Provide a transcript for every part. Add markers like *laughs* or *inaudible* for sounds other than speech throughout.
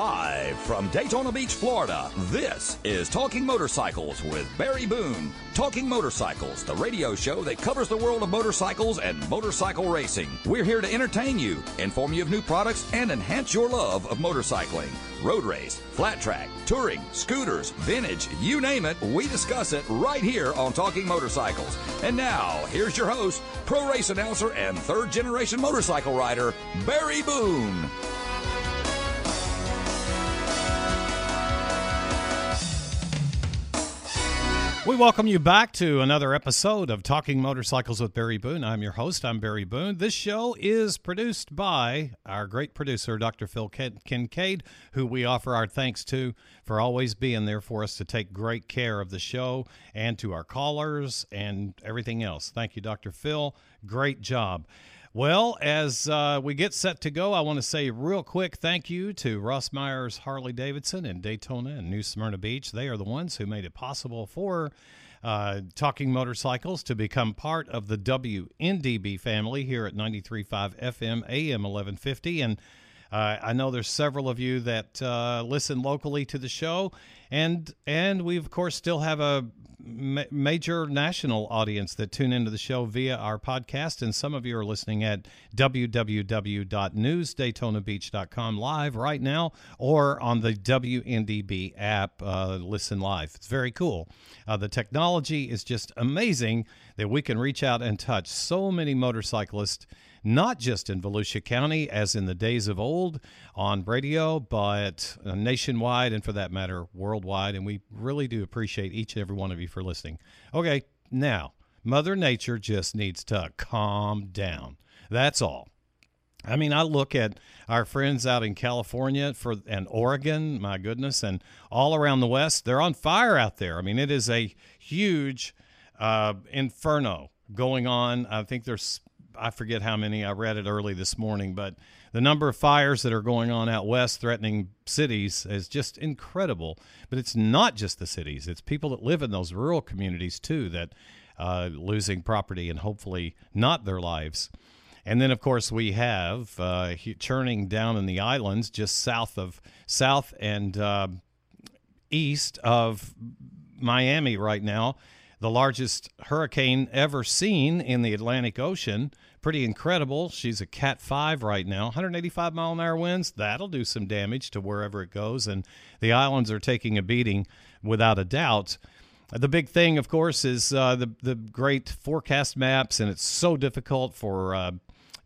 Live from Daytona Beach, Florida, this is Talking Motorcycles with Barry Boone. Talking Motorcycles, the radio show that covers the world of motorcycles and motorcycle racing. We're here to entertain you, inform you of new products, and enhance your love of motorcycling. Road race, flat track, touring, scooters, vintage, you name it, we discuss it right here on Talking Motorcycles. And now, here's your host, pro race announcer, and third generation motorcycle rider, Barry Boone. We welcome you back to another episode of Talking Motorcycles with Barry Boone. I'm your host. I'm Barry Boone. This show is produced by our great producer, Dr. Phil Kincaid, who we offer our thanks to for always being there for us to take great care of the show and to our callers and everything else. Thank you, Dr. Phil. Great job. Well, as uh, we get set to go, I want to say real quick thank you to Rossmeyer's Harley Davidson in Daytona and New Smyrna Beach. They are the ones who made it possible for uh, Talking Motorcycles to become part of the WNDB family here at 93.5 FM, AM 1150. And uh, I know there's several of you that uh, listen locally to the show, and and we of course still have a ma- major national audience that tune into the show via our podcast, and some of you are listening at www.newsdaytonabeach.com live right now, or on the WNDB app. Uh, listen live. It's very cool. Uh, the technology is just amazing that we can reach out and touch so many motorcyclists not just in Volusia County, as in the days of old on radio, but uh, nationwide and for that matter, worldwide. And we really do appreciate each and every one of you for listening. Okay, now, Mother Nature just needs to calm down. That's all. I mean, I look at our friends out in California for and Oregon, my goodness, and all around the West. They're on fire out there. I mean, it is a huge uh, inferno going on. I think there's I forget how many. I read it early this morning, but the number of fires that are going on out west threatening cities is just incredible. But it's not just the cities; it's people that live in those rural communities too that uh, losing property and hopefully not their lives. And then, of course, we have uh, churning down in the islands just south of south and uh, east of Miami right now the largest hurricane ever seen in the Atlantic Ocean pretty incredible. She's a Cat 5 right now, 185 mile an hour winds. That'll do some damage to wherever it goes. And the islands are taking a beating without a doubt. The big thing, of course, is uh, the, the great forecast maps, and it's so difficult for uh,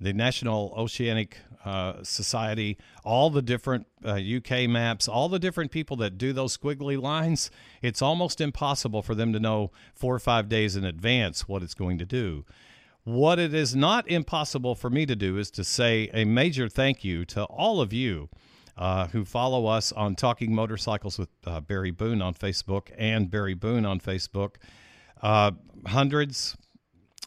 the National Oceanic uh, Society, all the different UK uh, maps, all the different people that do those squiggly lines. It's almost impossible for them to know four or five days in advance what it's going to do. What it is not impossible for me to do is to say a major thank you to all of you uh, who follow us on Talking Motorcycles with uh, Barry Boone on Facebook and Barry Boone on Facebook. Uh, hundreds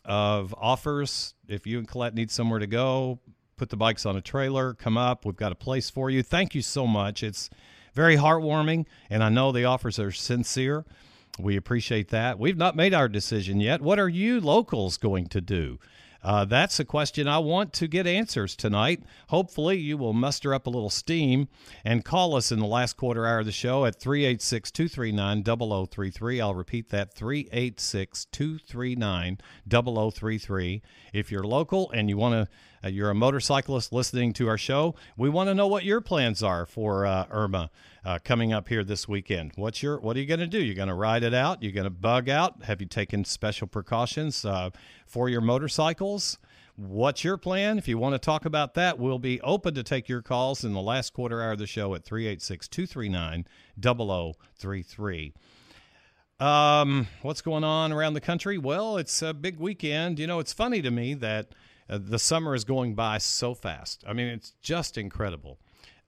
of offers. If you and Colette need somewhere to go, put the bikes on a trailer, come up. We've got a place for you. Thank you so much. It's very heartwarming, and I know the offers are sincere. We appreciate that. We've not made our decision yet. What are you locals going to do? Uh, that's a question I want to get answers tonight. Hopefully, you will muster up a little steam and call us in the last quarter hour of the show at 386 239 0033. I'll repeat that 386 239 0033. If you're local and you want to uh, you're a motorcyclist listening to our show, we want to know what your plans are for uh, Irma uh, coming up here this weekend. What's your What are you going to do? You're going to ride it out? You're going to bug out? Have you taken special precautions uh, for your motorcycles? What's your plan? If you want to talk about that, we'll be open to take your calls in the last quarter hour of the show at 386 239 0033. Um, what's going on around the country? Well, it's a big weekend. You know, it's funny to me that uh, the summer is going by so fast. I mean, it's just incredible.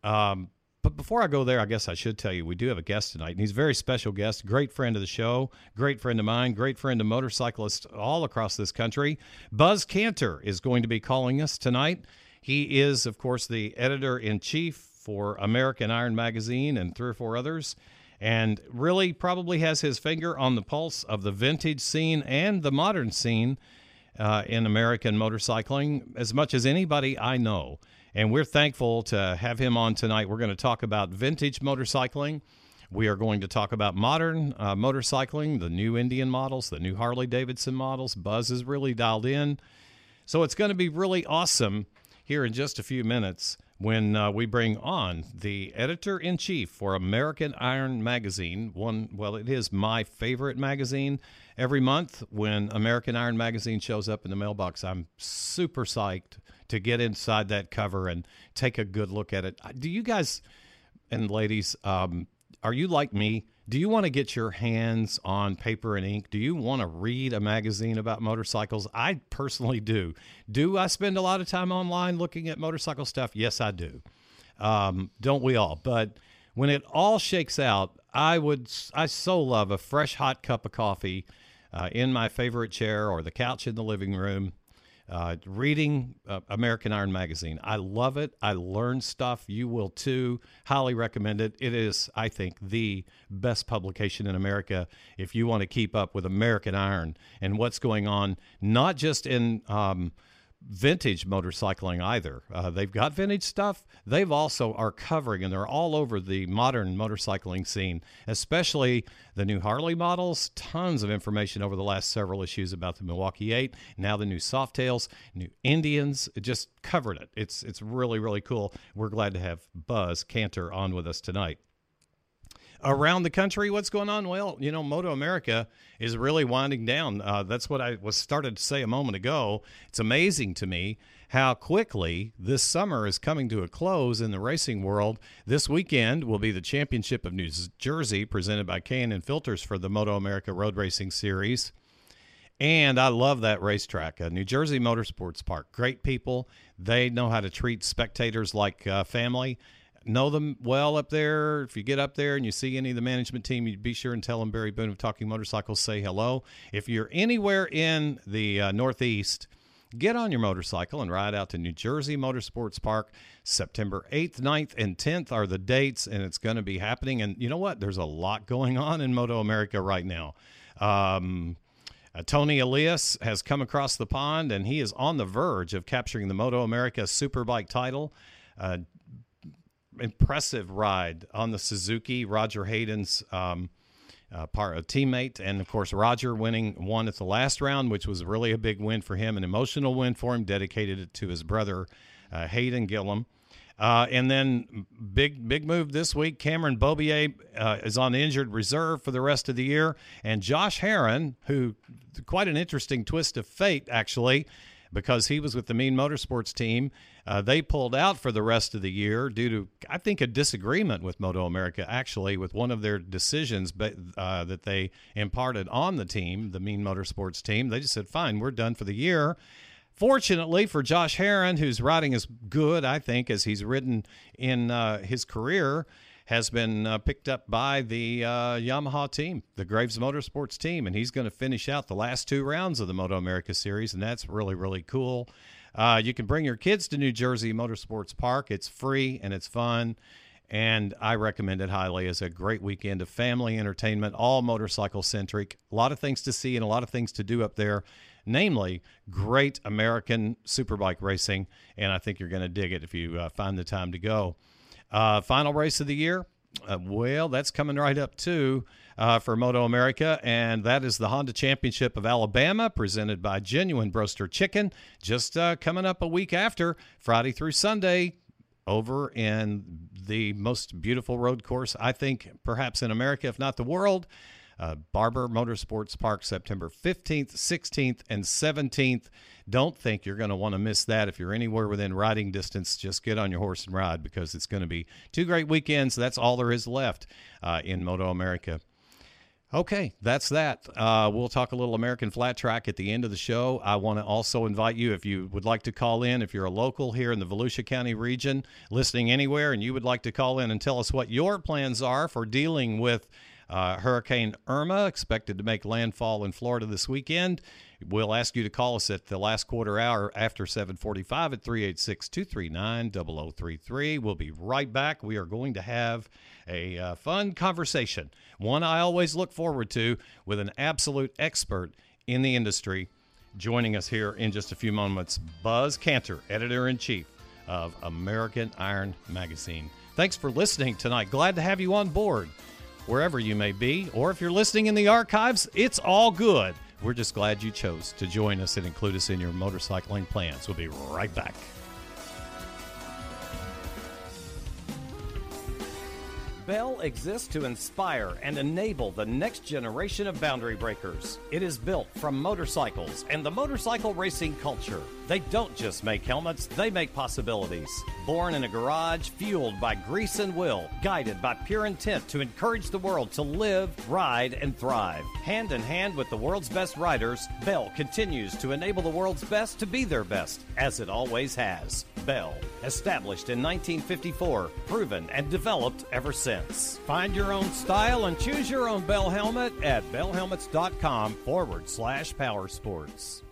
Um, but before I go there, I guess I should tell you we do have a guest tonight, and he's a very special guest, great friend of the show, great friend of mine, great friend of motorcyclists all across this country. Buzz Kanter is going to be calling us tonight. He is, of course, the editor in chief for American Iron Magazine and three or four others, and really probably has his finger on the pulse of the vintage scene and the modern scene uh, in American motorcycling as much as anybody I know. And we're thankful to have him on tonight. We're going to talk about vintage motorcycling. We are going to talk about modern uh, motorcycling, the new Indian models, the new Harley Davidson models. Buzz is really dialed in. So it's going to be really awesome here in just a few minutes when uh, we bring on the editor in chief for American Iron Magazine. One, well, it is my favorite magazine. Every month when American Iron Magazine shows up in the mailbox, I'm super psyched to get inside that cover and take a good look at it. Do you guys and ladies, um, are you like me? Do you want to get your hands on paper and ink? Do you want to read a magazine about motorcycles? I personally do. Do I spend a lot of time online looking at motorcycle stuff? Yes, I do. Um, don't we all? But when it all shakes out, I would, I so love a fresh hot cup of coffee uh, in my favorite chair or the couch in the living room uh, reading uh, American Iron Magazine. I love it. I learn stuff. You will too. Highly recommend it. It is, I think, the best publication in America if you want to keep up with American Iron and what's going on, not just in. Um, vintage motorcycling either. Uh, they've got vintage stuff. They've also are covering, and they're all over the modern motorcycling scene, especially the new Harley models. Tons of information over the last several issues about the Milwaukee Eight. Now the new Softails, new Indians. Just covered it. It's it's really really cool. We're glad to have Buzz Kanter on with us tonight around the country. What's going on? Well, you know, Moto America is really winding down. Uh, that's what I was started to say a moment ago. It's amazing to me how quickly this summer is coming to a close in the racing world. This weekend will be the Championship of New Jersey, presented by K&N Filters for the Moto America Road Racing Series. And I love that racetrack, uh, New Jersey Motorsports Park. Great people. They know how to treat spectators like uh, family know them well up there. If you get up there and you see any of the management team, you'd be sure and tell them Barry Boone of Talking Motorcycles say hello. If you're anywhere in the uh, Northeast, get on your motorcycle and ride out to New Jersey Motorsports Park. September 8th, 9th, and 10th are the dates, and it's going to be happening. And you know what? There's a lot going on in Moto America right now. Um, uh, Toni Elias has come across the pond, and he is on the verge of capturing the Moto America Superbike title. Uh, impressive ride on the Suzuki. Roger Hayden's um, uh, part a teammate, and of course Roger winning one at the last round, which was really a big win for him, an emotional win for him. Dedicated it to his brother uh, Hayden Gillum. Uh, and then big big move this week. Cameron Beaubier uh, is on injured reserve for the rest of the year, and Josh Herrin, who quite an interesting twist of fate actually, because he was with the Meen Motorsports team. Uh, they pulled out for the rest of the year due to, I think, a disagreement with Moto America, actually, with one of their decisions uh, that they imparted on the team, the Meen Motorsports team. They just said, fine, we're done for the year. Fortunately for Josh Herrin, who's riding as good, I think, as he's ridden in uh, his career, has been uh, picked up by the uh, Yamaha team, the Graves Motorsports team, and he's going to finish out the last two rounds of the Moto America Series, and that's really, really cool. Uh, you can bring your kids to New Jersey Motorsports Park. It's free and it's fun, and I recommend it highly as a great weekend of family entertainment, all motorcycle centric. A lot of things to see and a lot of things to do up there namely great American superbike racing. And I think you're going to dig it if you uh, find the time to go. Uh, final race of the year. Uh, well, that's coming right up too uh, for Moto America, and that is the Honda Championship of Alabama, presented by Genuine Broaster Chicken. Just uh, coming up a week after Friday through Sunday, over in the most beautiful road course I think perhaps in America, if not the world. Uh, Barber Motorsports Park, September 15th, 16th, and 17th. Don't think you're going to want to miss that. If you're anywhere within riding distance, just get on your horse and ride because it's going to be two great weekends. That's all there is left uh, in Moto America. Okay, that's that. Uh, we'll talk a little American Flat Track at the end of the show. I want to also invite you, if you would like to call in, if you're a local here in the Volusia County region, listening anywhere, and you would like to call in and tell us what your plans are for dealing with uh, Hurricane Irma, expected to make landfall in Florida this weekend. We'll ask you to call us at the last quarter hour after 745 at 386-239-0033. We'll be right back. We are going to have a uh, fun conversation, one I always look forward to with an absolute expert in the industry. Joining us here in just a few moments, Buzz Kanter, editor in chief of American Iron Magazine. Thanks for listening tonight. Glad to have you on board, wherever you may be, or if you're listening in the archives, it's all good. We're just glad you chose to join us and include us in your motorcycling plans. We'll be right back. Bell exists to inspire and enable the next generation of boundary breakers. It is built from motorcycles and the motorcycle racing culture. They don't just make helmets, they make possibilities. Born in a garage, fueled by grease and will, guided by pure intent to encourage the world to live, ride, and thrive. Hand in hand with the world's best riders, Bell continues to enable the world's best to be their best, as it always has. Bell, established in 1954, proven and developed ever since. Find your own style and choose your own Bell helmet at bellhelmets.com forward slash power sports.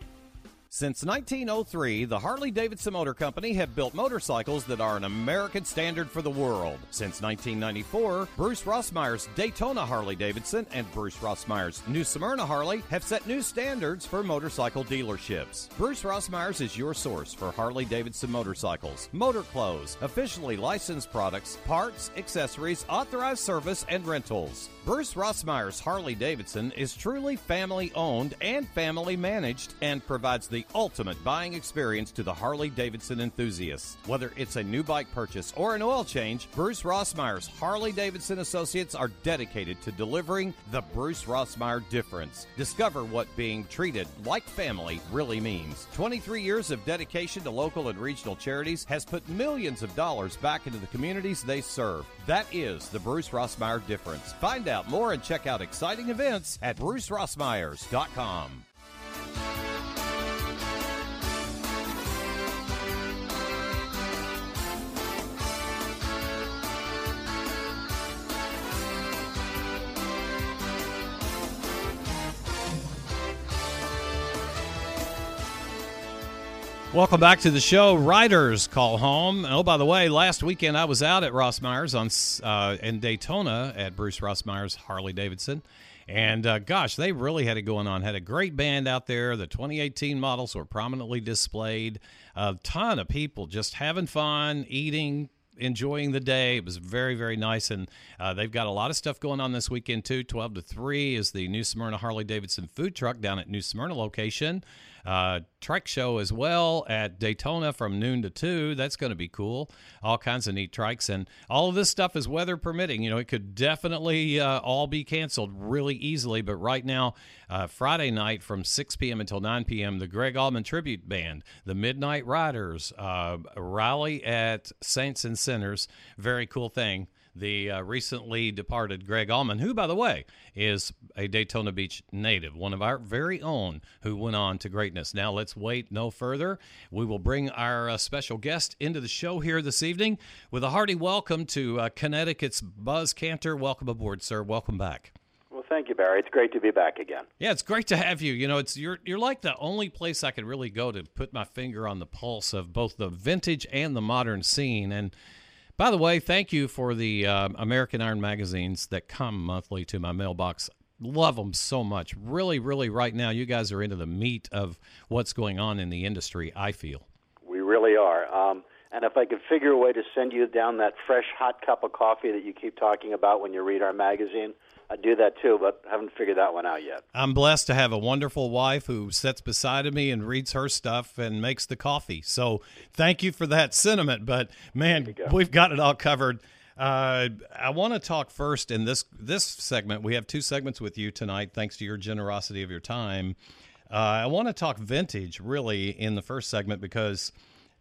Since 1903, the Harley Davidson Motor Company have built motorcycles that are an American standard for the world. Since 1994, Bruce Rossmeyer's Daytona Harley Davidson and Bruce Rossmeyer's New Smyrna Harley have set new standards for motorcycle dealerships. Bruce Rossmeyer's is your source for Harley Davidson motorcycles, motor clothes, officially licensed products, parts, accessories, authorized service, and rentals. Bruce Rossmeyer's Harley Davidson is truly family owned and family managed and provides the ultimate buying experience to the Harley Davidson enthusiasts. Whether it's a new bike purchase or an oil change, Bruce Rossmeyer's Harley Davidson associates are dedicated to delivering the Bruce Rossmeyer difference. Discover what being treated like family really means. 23 years of dedication to local and regional charities has put millions of dollars back into the communities they serve. That is the Bruce Rossmeyer difference. Find out more and check out exciting events at brucerossmeyers.com. Welcome back to the show. Riders call home. Oh, by the way, last weekend I was out at Rossmeyer's on uh, in Daytona at Bruce Rossmeyer's Harley Davidson, and uh, gosh, they really had it going on. Had a great band out there. The 2018 models were prominently displayed. A ton of people just having fun, eating, enjoying the day. It was very, very nice. And uh, they've got a lot of stuff going on this weekend, too. 12 to 3 is the New Smyrna Harley Davidson food truck down at New Smyrna location. Uh, trike show as well at Daytona from noon to 2. That's going to be cool. All kinds of neat trikes. And all of this stuff is weather permitting. You know, it could definitely uh, all be canceled really easily. But right now, uh, Friday night from 6 p.m. until 9 p.m., the Gregg Allman Tribute Band, the Midnight Riders, uh, rally at Saints and Sinners. Very cool thing the uh, recently departed Gregg Allman, who, by the way, is a Daytona Beach native, one of our very own who went on to greatness. Now, let's wait no further. We will bring our uh, special guest into the show here this evening with a hearty welcome to uh, Connecticut's Buzz Kanter. Welcome aboard, sir. Welcome back. Well, thank you, Barry. It's great to be back again. Yeah, it's great to have you. You know, it's you're you're like the only place I could really go to put my finger on the pulse of both the vintage and the modern scene. And by the way, thank you for the uh, American Iron magazines that come monthly to my mailbox. Love them so much. Really, really, right now, you guys are into the meat of what's going on in the industry, I feel. We really are. Um, and if I could figure a way to send you down that fresh, hot cup of coffee that you keep talking about when you read our magazine, I'd do that too, but haven't figured that one out yet. I'm blessed to have a wonderful wife who sits beside me and reads her stuff and makes the coffee. So thank you for that sentiment. But man, we've got it all covered. Uh, I want to talk first in this this segment. We have two segments with you tonight, thanks to your generosity of your time. Uh, I want to talk vintage really in the first segment because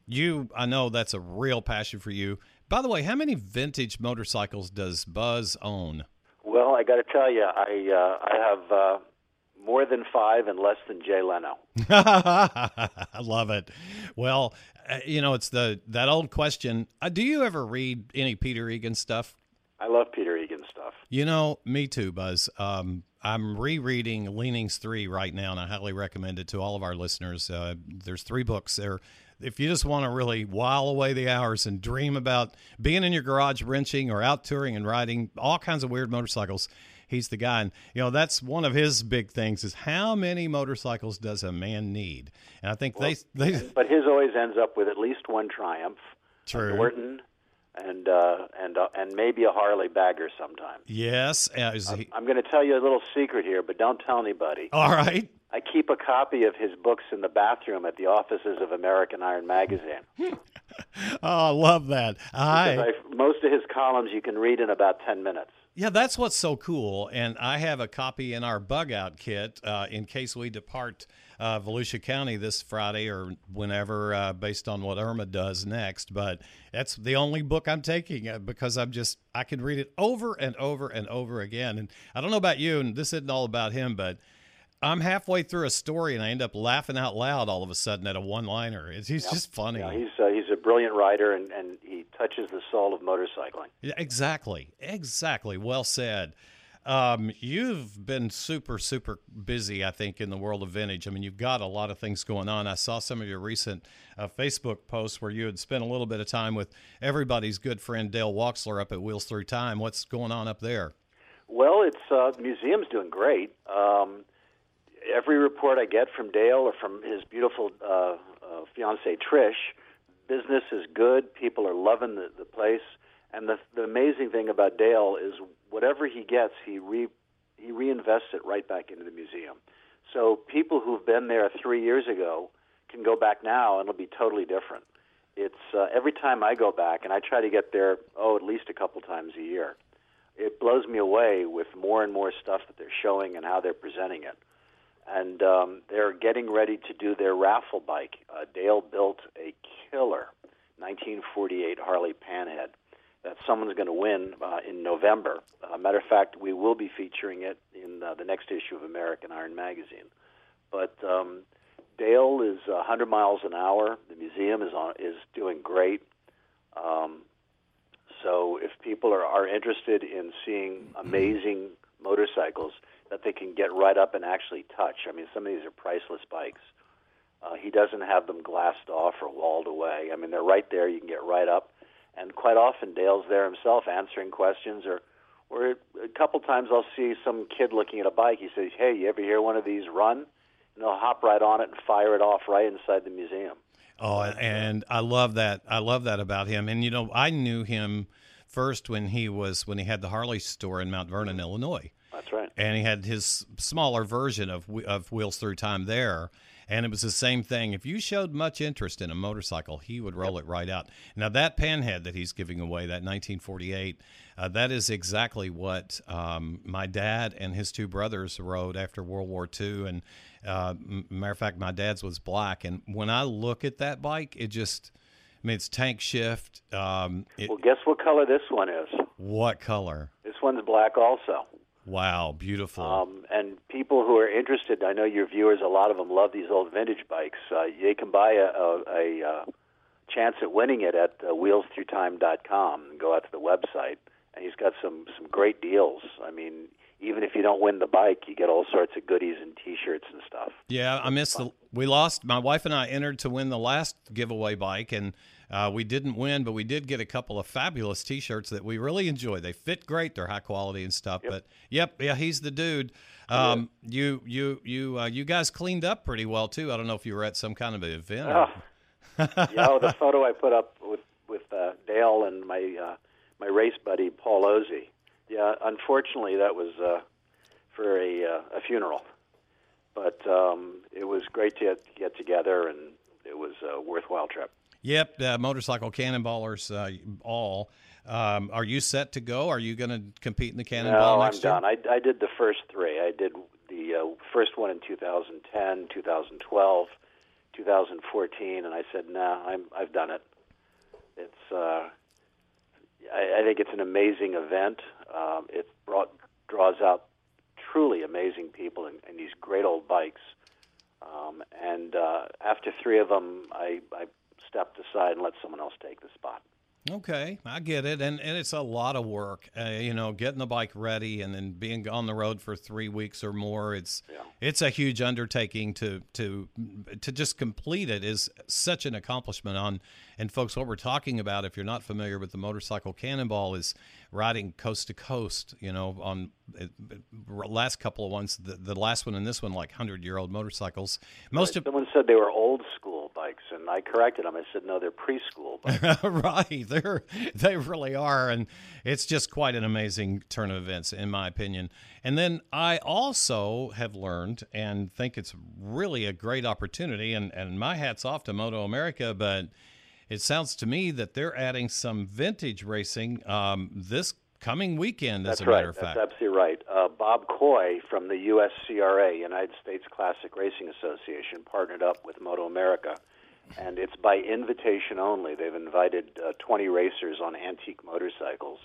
you, I know that's a real passion for you. By the way, how many vintage motorcycles does Buzz own? Well, I got to tell you, I uh, I have uh, more than five and less than Jay Leno. *laughs* I love it. Well, uh, you know, it's the that old question. Uh, do you ever read any Peter Egan stuff? I love Peter Egan stuff. You know, me too, Buzz. Um, I'm rereading Leanings Three right now, and I highly recommend it to all of our listeners. Uh, there's three books there if you just want to really while away the hours and dream about being in your garage wrenching or out touring and riding all kinds of weird motorcycles, he's the guy. And you know that's one of his big things is how many motorcycles does a man need? And I think well, they they. *laughs* But his always ends up with at least one Triumph, True. a Norton, and uh, and uh, and maybe a Harley Bagger sometime. Yes. Uh, he, I'm going to tell you a little secret here, but don't tell anybody. all right. I keep a copy of his books in the bathroom at the offices of American Iron Magazine. *laughs* Oh, I love that. I, I, most of his columns you can read in about 10 minutes. yeah, that's what's so cool. And I have a copy in our bug out kit uh, in case we depart uh, Volusia County this Friday or whenever, uh, based on what Irma does next. But that's the only book I'm taking uh, because I'm just, I can read it over and over and over again. And I don't know about you, and this isn't all about him, but I'm halfway through a story and I end up laughing out loud all of a sudden at a one liner. He's just funny. Know, he's, uh, he's a brilliant writer, and, and he touches the soul of motorcycling. Yeah, exactly. Exactly. Well said. Um, you've been super, super busy, I think, in the world of vintage. I mean, you've got a lot of things going on. I saw some of your recent uh, Facebook posts where you had spent a little bit of time with everybody's good friend Dale Walksler up at Wheels Through Time. What's going on up there? Well, it's uh, the museum's doing great. Um, every report I get from Dale or from his beautiful uh, uh, fiancee Trish, business is good. People are loving the, the place, and the the amazing thing about Dale is whatever he gets, he re he reinvests it right back into the museum. So people who've been there three years ago can go back now, and it'll be totally different. It's uh, every time I go back, and I try to get there oh at least a couple times a year it blows me away with more and more stuff that they're showing and how they're presenting it. And um, they're getting ready to do their raffle bike. Uh, Dale built a killer 1948 Harley Panhead that someone's going to win uh, in November. Uh, matter of fact, we will be featuring it in uh, the next issue of American Iron Magazine. But um, Dale is 100 miles an hour. The museum is on is doing great. Um, so if people are, are interested in seeing amazing motorcycles that they can get right up and actually touch, I mean, some of these are priceless bikes. Uh, he doesn't have them glassed off or walled away. I mean, they're right there. You can get right up, and quite often Dale's there himself answering questions, or or a couple times I'll see some kid looking at a bike. He says, "Hey, you ever hear one of these run?" And they'll hop right on it and fire it off right inside the museum. Oh, and I love that. I love that about him. And you know, I knew him first when he was when he had the Harley store in Mount Vernon, Illinois. That's right. and he had his smaller version of of Wheels Through Time there. And it was the same thing. If you showed much interest in a motorcycle, he would roll it right out. Now that panhead that he's giving away, that 1948, uh, that is exactly what um, my dad and his two brothers rode after World War II. And uh, m- matter of fact, my dad's was black. And when I look at that bike, it just, I mean, it's tank shift. Um, it, Well, guess what color this one is? what color? This one's black also. Wow, beautiful. Um, and people who are interested, I know your viewers, a lot of them love these old vintage bikes. Uh, they can buy a, a, a uh, chance at winning it at uh, wheelsthroughtime.com and go out to the website. And he's got some some great deals. I mean, even if you don't win the bike, you get all sorts of goodies and T-shirts and stuff. Yeah, I missed the. We lost. My wife and I entered to win the last giveaway bike, and uh, we didn't win, but we did get a couple of fabulous T-shirts that we really enjoy. They fit great. They're high quality and stuff. But yep, yeah, he's the dude. Um, you, you, you, uh, you guys cleaned up pretty well too. I don't know if you were at some kind of an event. Oh. yeah, the photo I put up with with uh, Dale and my uh, my race buddy Paul Ozzie. Yeah, unfortunately, that was uh, for a uh, a funeral, but um, it was great to get, get together, and it was a worthwhile trip. Yep, uh, motorcycle cannonballers, uh, all. Um, are you set to go? Are you going to compete in the cannonball no, I'm year? done. I, I did the first three. I did the uh, first one in 2010, 2012, 2014, and I said, "Nah, I'm I've done it." It's uh, I, I think it's an amazing event. Um, it brought draws out truly amazing people and, and these great old bikes. Um, and uh, after three of them, I, I stepped aside and let someone else take the spot. Okay, I get it, and and it's a lot of work. Uh, you know, getting the bike ready and then being on the road for three weeks or more. It's Yeah. it's a huge undertaking to to to just complete it is such an accomplishment. On and folks, what we're talking about, if you're not familiar with the motorcycle cannonball, is riding coast to coast. You know, on last couple of ones, the, the last one and this one, like hundred year old motorcycles. Most of Someone said they were old school and I corrected him. I said, "No, they're preschool." *laughs* right, they're they really are, and it's just quite an amazing turn of events, in my opinion. And then I also have learned and think it's really a great opportunity, and and my hats off to Moto America, but it sounds to me that they're adding some vintage racing um, this coming weekend, as That's a right. matter of fact. That's absolutely right. Uh, Bob Coy from the USCRA, United States Classic Racing Association, partnered up with Moto America, and it's by invitation only. They've invited uh, 20 racers on antique motorcycles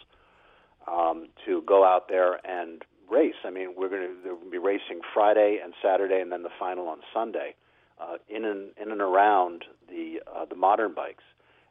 um, to go out there and race. I mean, we're going to be racing Friday and Saturday, and then the final on Sunday, uh, in and in and around the uh, the modern bikes.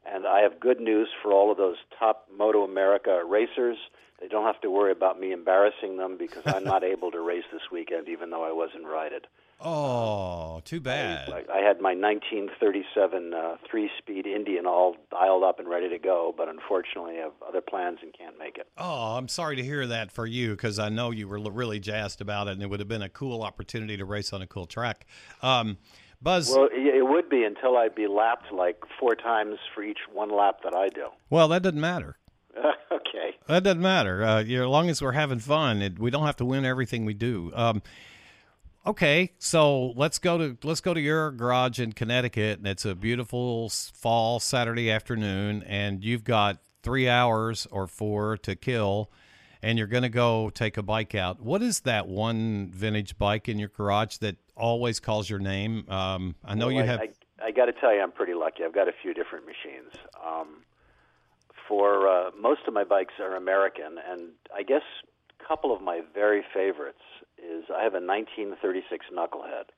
And I have good news for all of those top Moto America racers. They don't have to worry about me embarrassing them because I'm not *laughs* able to race this weekend, even though I was invited. Oh, too bad. I, I had my 1937 uh, three-speed Indian all dialed up and ready to go, but unfortunately, I have other plans and can't make it. Oh, I'm sorry to hear that for you because I know you were l- really jazzed about it, and it would have been a cool opportunity to race on a cool track. Um, Buzz, Well, it would be until I'd be lapped like four times for each one lap that I do. well, that doesn't matter. *laughs* okay. That doesn't matter. Uh, as long as we're having fun, it, we don't have to win everything we do. Um, okay, so let's go to let's go to your garage in Connecticut, and it's a beautiful fall Saturday afternoon, and you've got three hours or four to kill, and you're going to go take a bike out. What is that one vintage bike in your garage that always calls your name? Um, I know Well, you I, have. I, I got to tell you, I'm pretty lucky. I've got a few different machines. Um, for uh, most of my bikes are American, and I guess couple of my very favorites is I have a 1936 Knucklehead,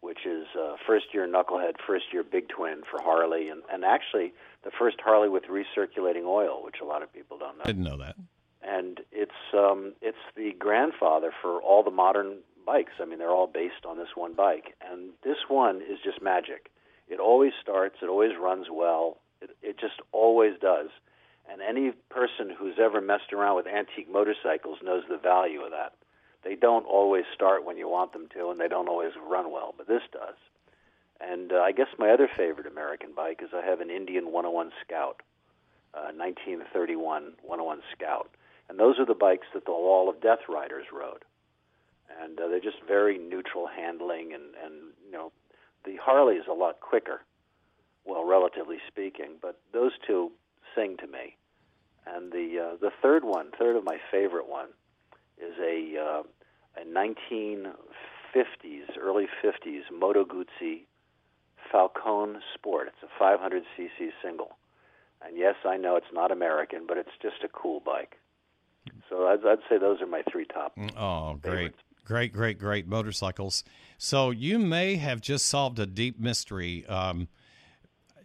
which is uh, first year Knucklehead, first year Big Twin for Harley, and, and actually the first Harley with recirculating oil, which a lot of people don't know didn't know that. and it's um, it's the grandfather for all the modern bikes. I mean, they're all based on this one bike, and this one is just magic. It always starts. It always runs well. It, it just always does. And any person who's ever messed around with antique motorcycles knows the value of that. They don't always start when you want them to, and they don't always run well, but this does. And uh, I guess my other favorite American bike is I have an Indian 101 Scout, uh, 1931 101 Scout. And those are the bikes that the Wall of Death riders rode. And uh, they're just very neutral handling, and, and you know, the Harley is a lot quicker, well, relatively speaking, but those two sing to me. And the uh, the third one, third of my favorite one, is a uh, a 1950s, early 50s Moto Guzzi Falcone Sport. It's a 500cc single. And yes, I know it's not American, but it's just a cool bike. So I'd, I'd say those are my three top. Oh, great. favorites. Great, great, great motorcycles. So you may have just solved a deep mystery. Um,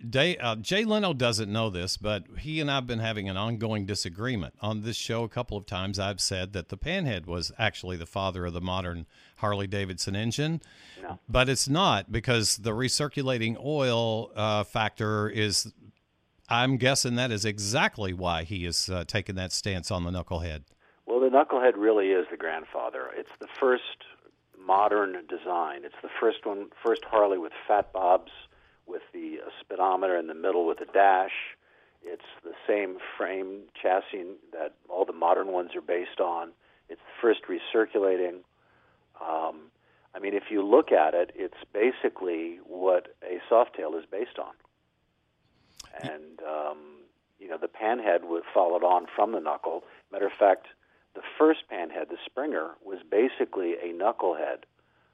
Day, uh, Jay Leno doesn't know this, but he and I have been having an ongoing disagreement. On this show, a couple of times, I've said that the Panhead was actually the father of the modern Harley Davidson engine. No. But it's not because the recirculating oil uh, factor is, I'm guessing that is exactly why he is uh, taking that stance on the knucklehead. Well, the Knucklehead really is the grandfather. It's the first modern design. It's the first one, first Harley with fat bobs, speedometer in the middle with a dash. It's the same frame chassis that all the modern ones are based on. It's first recirculating. Um, I mean, if you look at it, it's basically what a Softail is based on. And um, you know, the panhead was followed on from the knuckle. Matter of fact, the first panhead, the Springer, was basically a knucklehead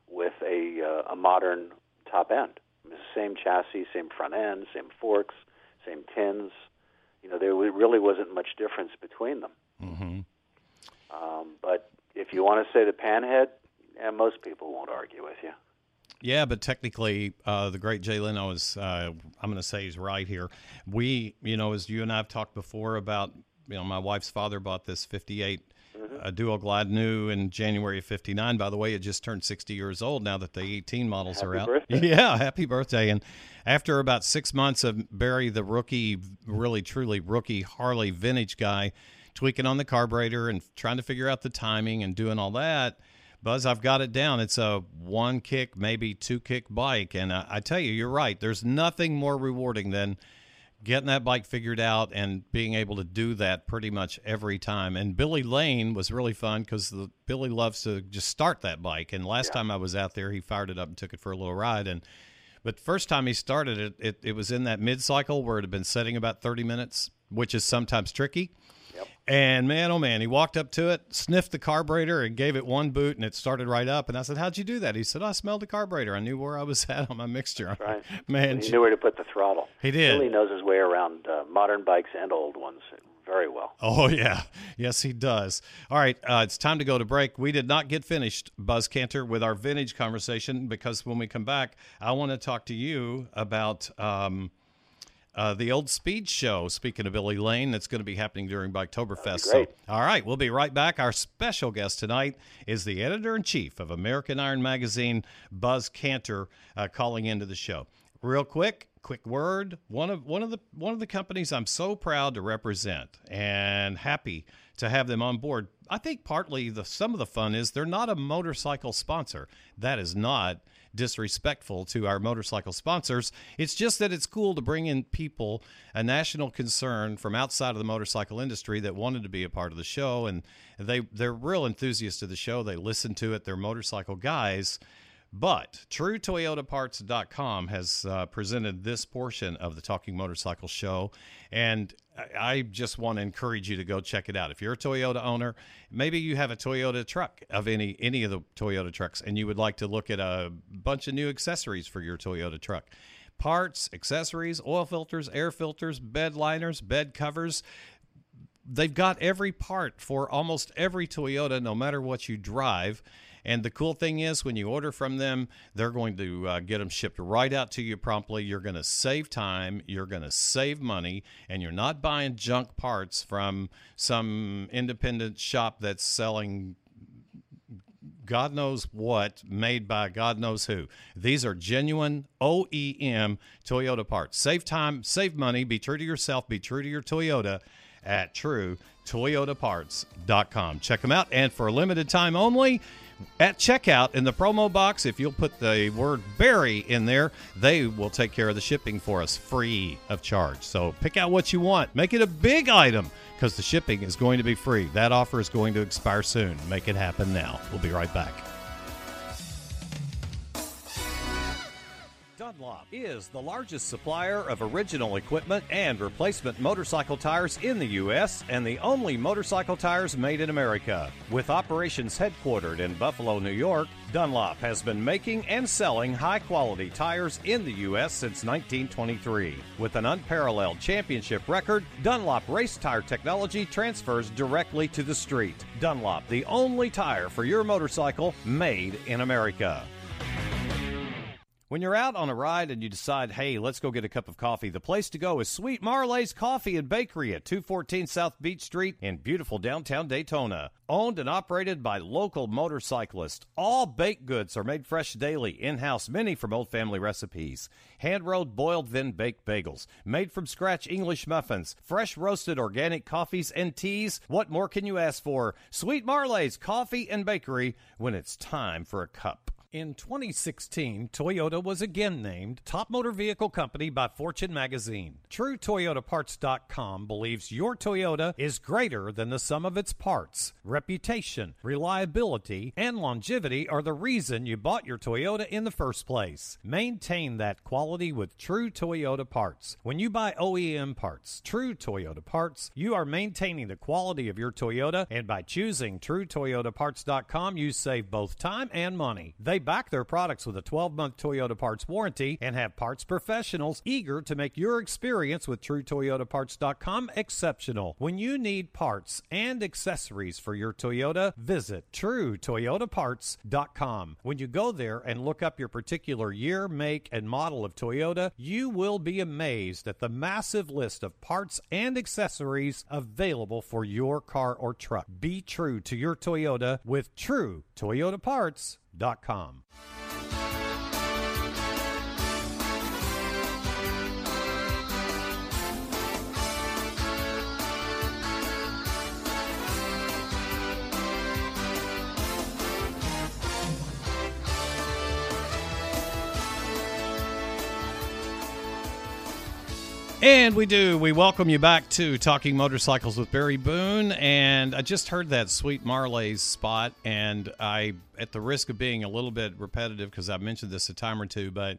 with a uh, a modern top end. It was the same chassis, same front end, same forks, same tins. You know, there really wasn't much difference between them. Mm-hmm. Um, but if you want to say the panhead, yeah, most people won't argue with you. Yeah, but technically, uh, the great Jay Leno is, uh, I'm going to say he's right here. We, you know, as you and I have talked before about, you know, my wife's father bought this 58 uh, Duo-Glide new in January of 59. By the way, it just turned 60 years old now that the 18 models are out. birthday. *laughs* Yeah, happy birthday. And after about six months of Barry, the rookie, really truly rookie Harley vintage guy, tweaking on the carburetor and trying to figure out the timing and doing all that, Buzz, I've got it down. It's a one kick, maybe two kick bike. And I, I tell you, you're right. There's nothing more rewarding than getting that bike figured out and being able to do that pretty much every time. And Billy Lane was really fun because Billy loves to just start that bike. And last yeah. time I was out there, he fired it up and took it for a little ride. And but first time he started it, it, it was in that mid cycle where it had been setting about 30 minutes, which is sometimes tricky. And man, oh man, he walked up to it, sniffed the carburetor, and gave it one boot, and it started right up. And I said, "How'd you do that?" He said, "I smelled the carburetor. I knew where I was *laughs* at on my mixture." That's right, man, he knew where to put the throttle. He did. He really knows his way around uh, modern bikes and old ones very well. Oh *laughs* yeah, yes he does. All right, uh, it's time to go to break. We did not get finished, Buzz Kanter, with our vintage conversation because when we come back, I want to talk to you about. Um, uh, the old speed show. Speaking of Billy Lane, that's going to be happening during Biketoberfest. So, all right, we'll be right back. Our special guest tonight is the editor in chief of American Iron Magazine, Buzz Kanter, uh, calling into the show. Real quick, quick word. One of one of the one of the companies I'm so proud to represent and happy to have them on board. I think partly the some of the fun is they're not a motorcycle sponsor. That is not disrespectful to our motorcycle sponsors. It's just that it's cool to bring in people, a national concern from outside of the motorcycle industry that wanted to be a part of the show, and they they're real enthusiasts of the show. They listen to it. They're motorcycle guys. But TrueToyotaParts.com has uh, presented this portion of the Talking Motorcycle Show, and I just want to encourage you to go check it out. If you're a Toyota owner, maybe you have a Toyota truck of any any of the Toyota trucks, and you would like to look at a bunch of new accessories for your Toyota truck. Parts, accessories, oil filters, air filters, bed liners, bed covers. They've got every part for almost every Toyota, no matter what you drive. And the cool thing is, when you order from them, they're going to uh, get them shipped right out to you promptly. You're going to save time, you're going to save money, and you're not buying junk parts from some independent shop that's selling God knows what, made by God knows who. These are genuine OEM Toyota parts. Save time, save money, be true to yourself, be true to your Toyota at TrueToyotaParts.com. Check them out, and for a limited time only, at checkout in the promo box, if you'll put the word Barry in there, they will take care of the shipping for us free of charge. So pick out what you want. Make it a big item because the shipping is going to be free. That offer is going to expire soon. Make it happen now. We'll be right back. Dunlop is the largest supplier of original equipment and replacement motorcycle tires in the U.S. and the only motorcycle tires made in America. With operations headquartered in Buffalo, New York, Dunlop has been making and selling high quality tires in the U.S. since 1923. With an unparalleled championship record, Dunlop race tire technology transfers directly to the street. Dunlop, the only tire for your motorcycle made in America. When you're out on a ride and you decide, hey, let's go get a cup of coffee, the place to go is Sweet Marlay's Coffee and Bakery at 214 South Beach Street in beautiful downtown Daytona. Owned and operated by local motorcyclists. All baked goods are made fresh daily, in house, many from old family recipes. Hand rolled, boiled, then baked bagels. Made from scratch English muffins. Fresh roasted organic coffees and teas. What more can you ask for? Sweet Marlay's Coffee and Bakery when it's time for a cup. In 2016, Toyota was again named Top Motor Vehicle Company by Fortune magazine. TrueToyotaParts.com believes your Toyota is greater than the sum of its parts. Reputation, reliability, and longevity are the reason you bought your Toyota in the first place. Maintain that quality with True Toyota Parts. When you buy OEM parts, True Toyota Parts, you are maintaining the quality of your Toyota, and by choosing TrueToyotaParts.com, you save both time and money. They back their products with a 12 month Toyota parts warranty and have parts professionals eager to make your experience with TrueToyotaParts.com exceptional. When you need parts and accessories for your Toyota, visit TrueToyotaParts.com. When you go there and look up your particular year, make, and model of Toyota, you will be amazed at the massive list of parts and accessories available for your car or truck. Be true to your Toyota with True Toyota Parts com. And we do. We welcome you back to Talking Motorcycles with Barry Boone. And I just heard that Sweet Marlay's spot. And I, at the risk of being a little bit repetitive, because I've mentioned this a time or two, but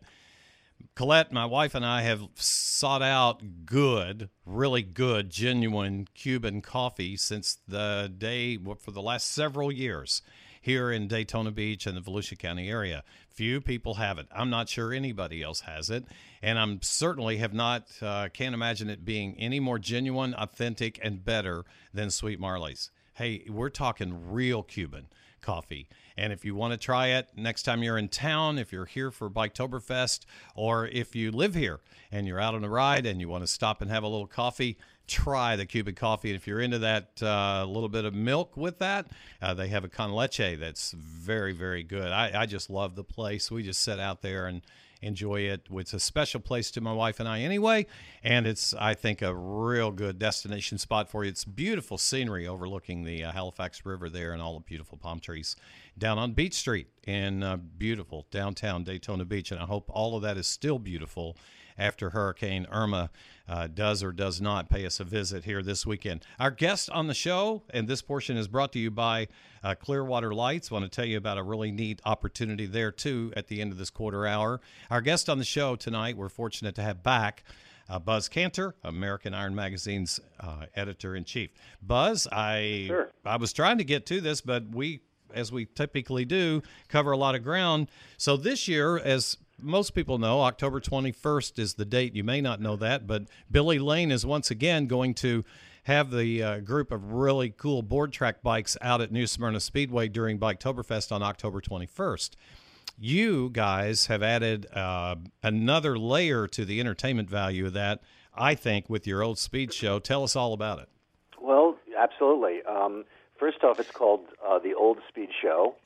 Colette, my wife, and I have sought out good, really good, genuine Cuban coffee since the day for the last several years here in Daytona Beach and the Volusia County area. Few people have it. I'm not sure anybody else has it, and I'm certainly have not uh, can't imagine it being any more genuine, authentic, and better than Sweet Marlay's. Hey, we're talking real Cuban coffee. And if you want to try it next time you're in town, if you're here for Biketoberfest, or if you live here and you're out on a ride and you want to stop and have a little coffee, try the Cuban coffee. And if you're into that uh, little bit of milk with that, uh, they have a con leche that's very, very good. I, I just love the place. We just sit out there and enjoy it. It's a special place to my wife and I anyway, and it's I think a real good destination spot for you. It's beautiful scenery overlooking the uh, Halifax River there and all the beautiful palm trees down on Beach Street in uh, beautiful downtown Daytona Beach, and I hope all of that is still beautiful after Hurricane Irma uh, does or does not pay us a visit here this weekend. Our guest on the show, and this portion is brought to you by uh, Clearwater Lights. I want to tell you about a really neat opportunity there, too, at the end of this quarter hour. Our guest on the show tonight, we're fortunate to have back. Uh, Buzz Kanter, American Iron Magazine's uh, editor in chief. Buzz, I sure. I was trying to get to this, but we, as we typically do, cover a lot of ground. So this year, as most people know October 21st is the date. You may not know that, but Billy Lane is once again going to have the uh, group of really cool board track bikes out at New Smyrna Speedway during Biketoberfest on October 21st. You guys have added uh, another layer to the entertainment value of that, I think, with your old speed show. Tell us all about it. Well, absolutely. Um, first off, it's called uh, the Old Speed Show.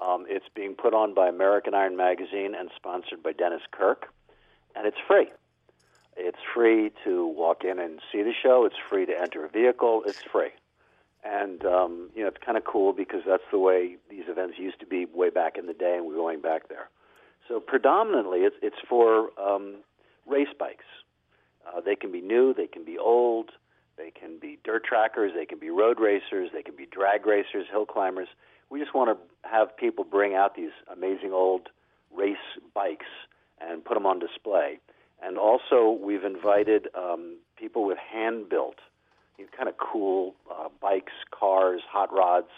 Um, it's being put on by American Iron Magazine and sponsored by Dennis Kirk, and it's free. It's free to walk in and see the show. It's free to enter a vehicle. It's free, and um, you know it's kind of cool because that's the way these events used to be way back in the day, and we're going back there. So predominantly, it's it's for um, race bikes. Uh, they can be new, they can be old, they can be dirt trackers, they can be road racers, they can be drag racers, hill climbers we just want to have people bring out these amazing old race bikes and put them on display. And also, we've invited um, people with hand built, you know, kind of cool uh, bikes, cars, hot rods.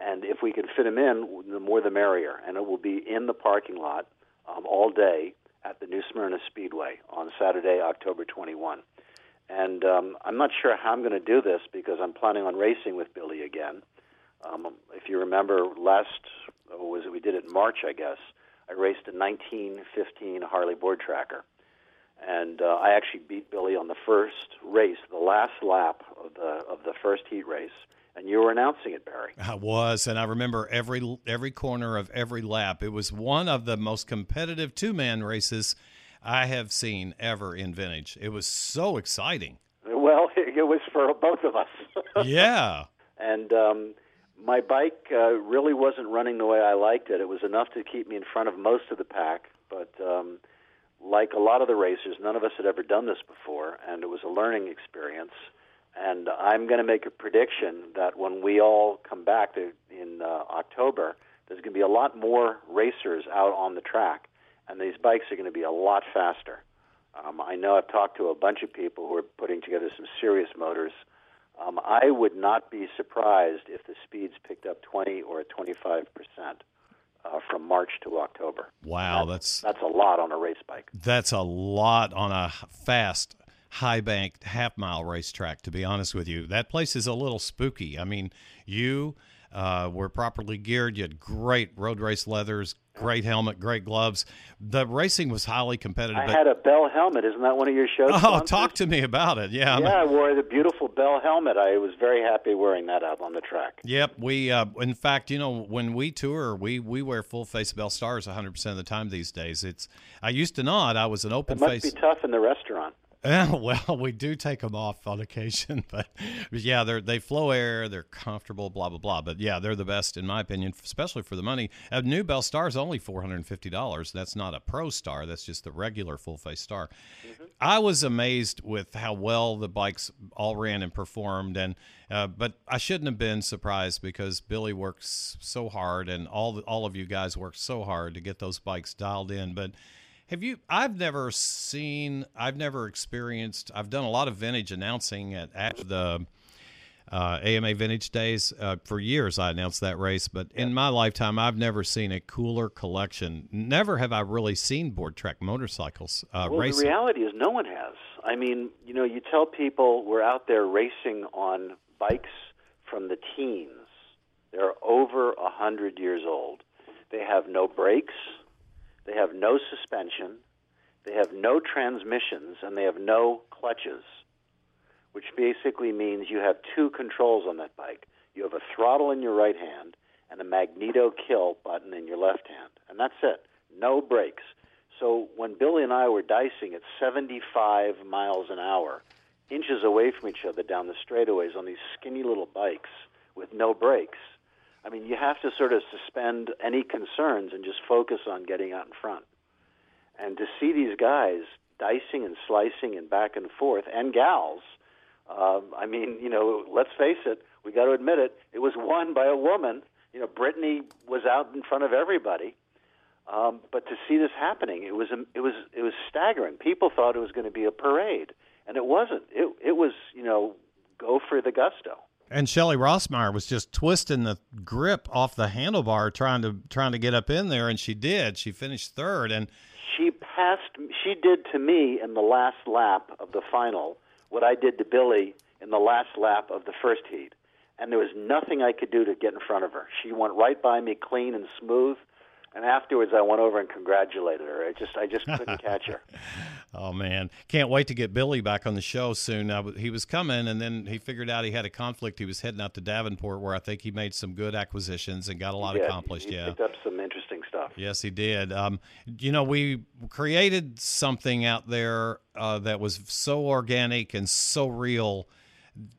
And if we can fit them in, the more the merrier. And it will be in the parking lot um, all day at the New Smyrna Speedway on Saturday, October 21. And um, I'm not sure how I'm going to do this because I'm planning on racing with Billy again. Um, if you remember, last oh, was it? We did it in March, I guess. I raced a 1915 Harley board tracker, and uh, I actually beat Billy on the first race, the last lap of the of the first heat race. And you were announcing it, Barry. I was, and I remember every every corner of every lap. It was one of the most competitive two man races I have seen ever in vintage. It was so exciting. Well, *laughs* it was for both of us. *laughs* yeah. And um, my bike uh, really wasn't running the way I liked it. It was enough to keep me in front of most of the pack, but um, like a lot of the racers, none of us had ever done this before, and it was a learning experience. And I'm going to make a prediction that when we all come back to, in uh, October, there's going to be a lot more racers out on the track, and these bikes are going to be a lot faster. Um, I know I've talked to a bunch of people who are putting together some serious motors um, I would not be surprised if the speeds picked up 20 or 25 percent uh, from March to October. Wow, that's, that's, that's a lot on a race bike. That's a lot on a fast high banked half mile racetrack. To be honest with you, that place is a little spooky. I mean, you uh, were properly geared. You had great road race leathers, great helmet, great gloves. The racing was highly competitive. I had a Bell helmet. Isn't that one of your shows? *laughs* Oh, sponsors? talk to me about it. Yeah, yeah. I wore the beautiful Bell helmet. I was very happy wearing that out on the track. Yep. We, uh, in fact, you know, when we tour, we we wear full face Bell stars 100 percent of the time these days. It's I used to not. I was an open it must face. be tough in the restaurant. Uh, *laughs* well, we do take them off on occasion, but, *laughs* but yeah, they they flow air, they're comfortable, blah blah blah. But yeah, they're the best in my opinion, especially for the money. A new Bell Star is only four hundred and fifty dollars. That's not a Pro Star. That's just the regular full face Star. Mm-hmm. I was amazed with how well the bikes all ran and performed, and uh, but I shouldn't have been surprised because Billy works so hard, and all the, all of you guys work so hard to get those bikes dialed in, but have you? I've never seen. I've never experienced. I've done a lot of vintage announcing at, at the uh, AMA Vintage Days uh, for years. I announced that race, but in my lifetime, I've never seen a cooler collection. Never have I really seen board track motorcycles uh, well, racing. the reality is, no one has. I mean, you know, you tell people we're out there racing on bikes from the teens. They're over a hundred years old. They have no brakes. They have no suspension, they have no transmissions, and they have no clutches, which basically means you have two controls on that bike. You have a throttle in your right hand and a magneto kill button in your left hand, and that's it. No brakes. So when Billy and I were dicing at 75 miles an hour, inches away from each other down the straightaways on these skinny little bikes with no brakes, I mean, you have to sort of suspend any concerns and just focus on getting out in front. And to see these guys dicing and slicing and back and forth, and gals, uh, I mean, you know, let's face it, we got to admit it, it was won by a woman. You know, Brittany was out in front of everybody. Um, but to see this happening, it was it was it was staggering. People thought it was going to be a parade, and it wasn't. It it was you know go for the gusto. And Shelly Rossmeyer was just twisting the grip off the handlebar, trying to trying to get up in there, and she did. She finished third, and she passed. She did to me in the last lap of the final what I did to Billy in the last lap of the first heat, and there was nothing I could do to get in front of her. She went right by me, clean and smooth. And afterwards, I went over and congratulated her. I just, I just couldn't catch her. *laughs* Oh man, can't wait to get Billy back on the show soon. Uh, he was coming, and then he figured out he had a conflict. He was heading out to Davenport, where I think he made some good acquisitions and got a lot accomplished. He yeah, picked up some interesting stuff. Yes, he did. Um, you know, we created something out there uh, that was so organic and so real.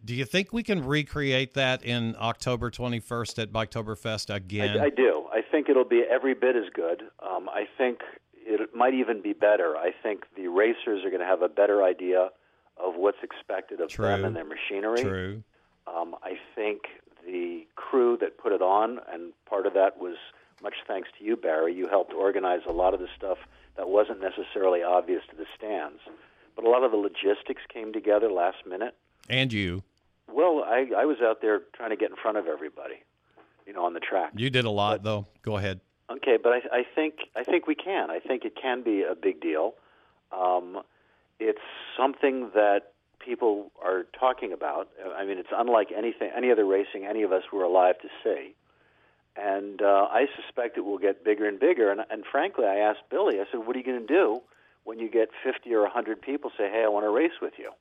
Do you think we can recreate that in October 21st at Biketoberfest again? I, I do. I think it'll be every bit as good. Um, I think it might even be better. I think the racers are going to have a better idea of what's expected of True. them and their machinery. True. Um, I think the crew that put it on, and part of that was much thanks to you, Barry. You helped organize a lot of the stuff that wasn't necessarily obvious to the stands, but a lot of the logistics came together last minute. And you. Well, I, I was out there trying to get in front of everybody, you know, on the track. You did a lot, but, though. Go ahead. Okay, but I, I think I think we can. I think it can be a big deal. Um, it's something that people are talking about. I mean, it's unlike anything, any other racing any of us were alive to see. And uh, I suspect it will get bigger and bigger. And, and frankly, I asked Billy. I said, "What are you going to do when you get 50 or 100 people say, "Hey, I want to race with you"?"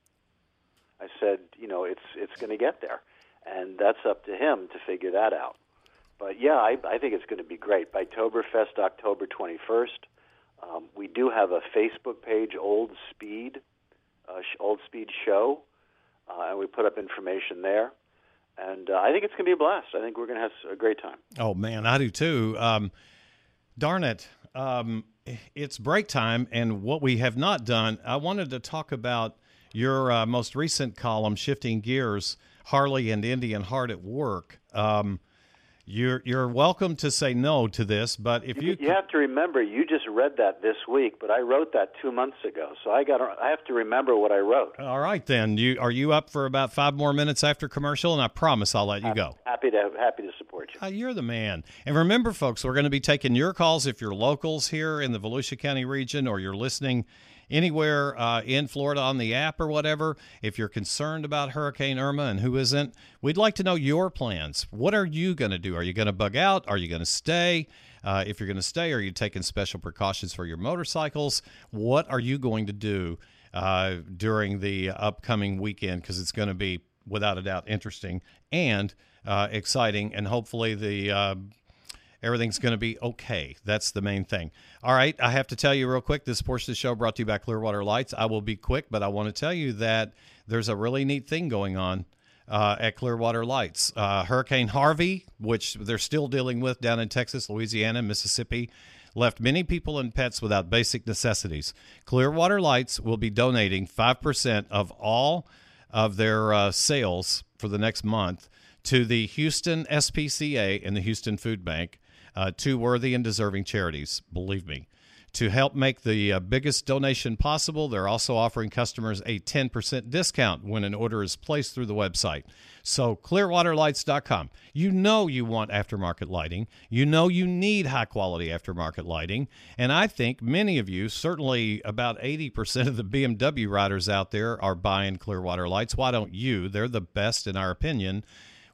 I said, "You know, it's it's going to get there, and that's up to him to figure that out." But yeah, I, I think it's going to be great. Biketoberfest, October 21st. Um, we do have a Facebook page, Old Speed, uh, Old Speed Show, uh, and we put up information there. And uh, I think it's going to be a blast. I think we're going to have a great time. Oh man, I do too. Um, darn it, um, it's break time, and what we have not done. I wanted to talk about your uh, most recent column, "Shifting Gears: Harley and Indian Heart at Work." Um, you're you're welcome to say no to this, but if you you, you have to remember, you just read that this week, but I wrote that two months ago, so I got I have to remember what I wrote. All right, then you are you up for about five more minutes after commercial, and I promise I'll let you go. Happy to happy to support you. Uh, you're the man. And remember, folks, we're going to be taking your calls if you're locals here in the Volusia County region or you're listening anywhere uh, in Florida on the app or whatever, if you're concerned about Hurricane Irma and who isn't, we'd like to know your plans. What are you going to do? Are you going to bug out? Are you going to stay? Uh, if you're going to stay, are you taking special precautions for your motorcycles? What are you going to do uh, during the upcoming weekend? Because it's going to be, without a doubt, interesting and uh, exciting, and hopefully the uh, everything's going to be okay. That's the main thing. All right, I have to tell you real quick this portion of the show brought to you by Clearwater Lights. I will be quick, but I want to tell you that there's a really neat thing going on uh, at Clearwater Lights. Uh, Hurricane Harvey, which they're still dealing with down in Texas, Louisiana, Mississippi, left many people and pets without basic necessities. Clearwater Lights will be donating 5% of all of their uh, sales for the next month to the Houston SPCA and the Houston Food Bank, uh, two worthy and deserving charities, believe me. To help make the uh, biggest donation possible, they're also offering customers a 10% discount when an order is placed through the website. So, clearwaterlights.com. You know you want aftermarket lighting. You know you need high quality aftermarket lighting. And I think many of you, certainly about 80% of the BMW riders out there, are buying Clearwater lights. Why don't you? They're the best, in our opinion.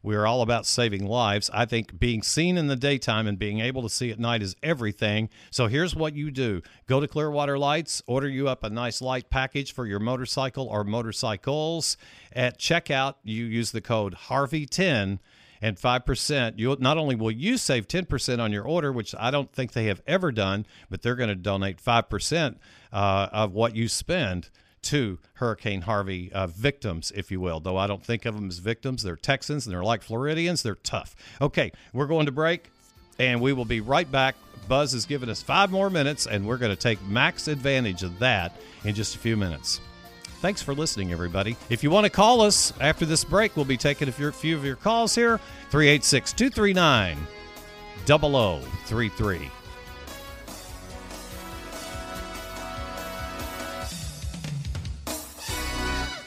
We're all about saving lives. I think being seen in the daytime and being able to see at night is everything. So here's what you do go to Clearwater Lights, order you up a nice light package for your motorcycle or motorcycles. At checkout, you use the code Harvey10 and 5%. You not only will you save 10% on your order, which I don't think they have ever done, but they're going to donate 5% uh, of what you spend to Hurricane Harvey uh, victims, if you will. Though I don't think of them as victims. They're Texans and they're like Floridians. They're tough. Okay, we're going to break and we will be right back. Buzz has given us five more minutes, and we're going to take max advantage of that in just a few minutes. Thanks for listening, everybody. If you want to call us after this break, we'll be taking a few of your calls here 386 239 0033.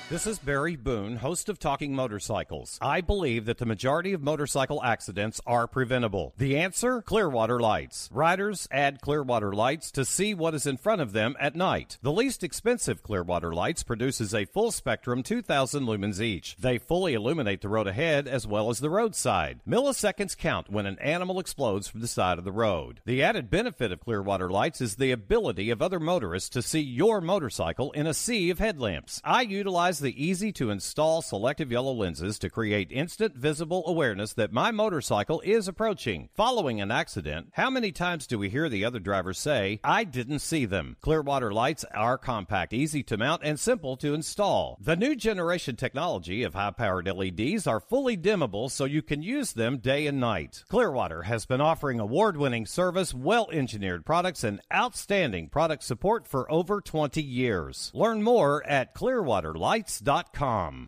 This is Barry Boone, host of Talking Motorcycles. I believe that the majority of motorcycle accidents are preventable. The answer? Clearwater lights. Riders add Clearwater lights to see what is in front of them at night. The least expensive Clearwater lights produces a full spectrum 2000 lumens each. They fully illuminate the road ahead as well as the roadside. Milliseconds count when an animal explodes from the side of the road. The added benefit of Clearwater lights is the ability of other motorists to see your motorcycle in a sea of headlamps. I utilize the easy to install selective yellow lenses to create instant visible awareness that my motorcycle is approaching. Following an accident, how many times do we hear the other drivers say, I didn't see them? Clearwater lights are compact, easy to mount, and simple to install. The new generation technology of high powered LEDs are fully dimmable so you can use them day and night. Clearwater has been offering award winning service, well engineered products, and outstanding product support for over 20 years. Learn more at Clearwaterlights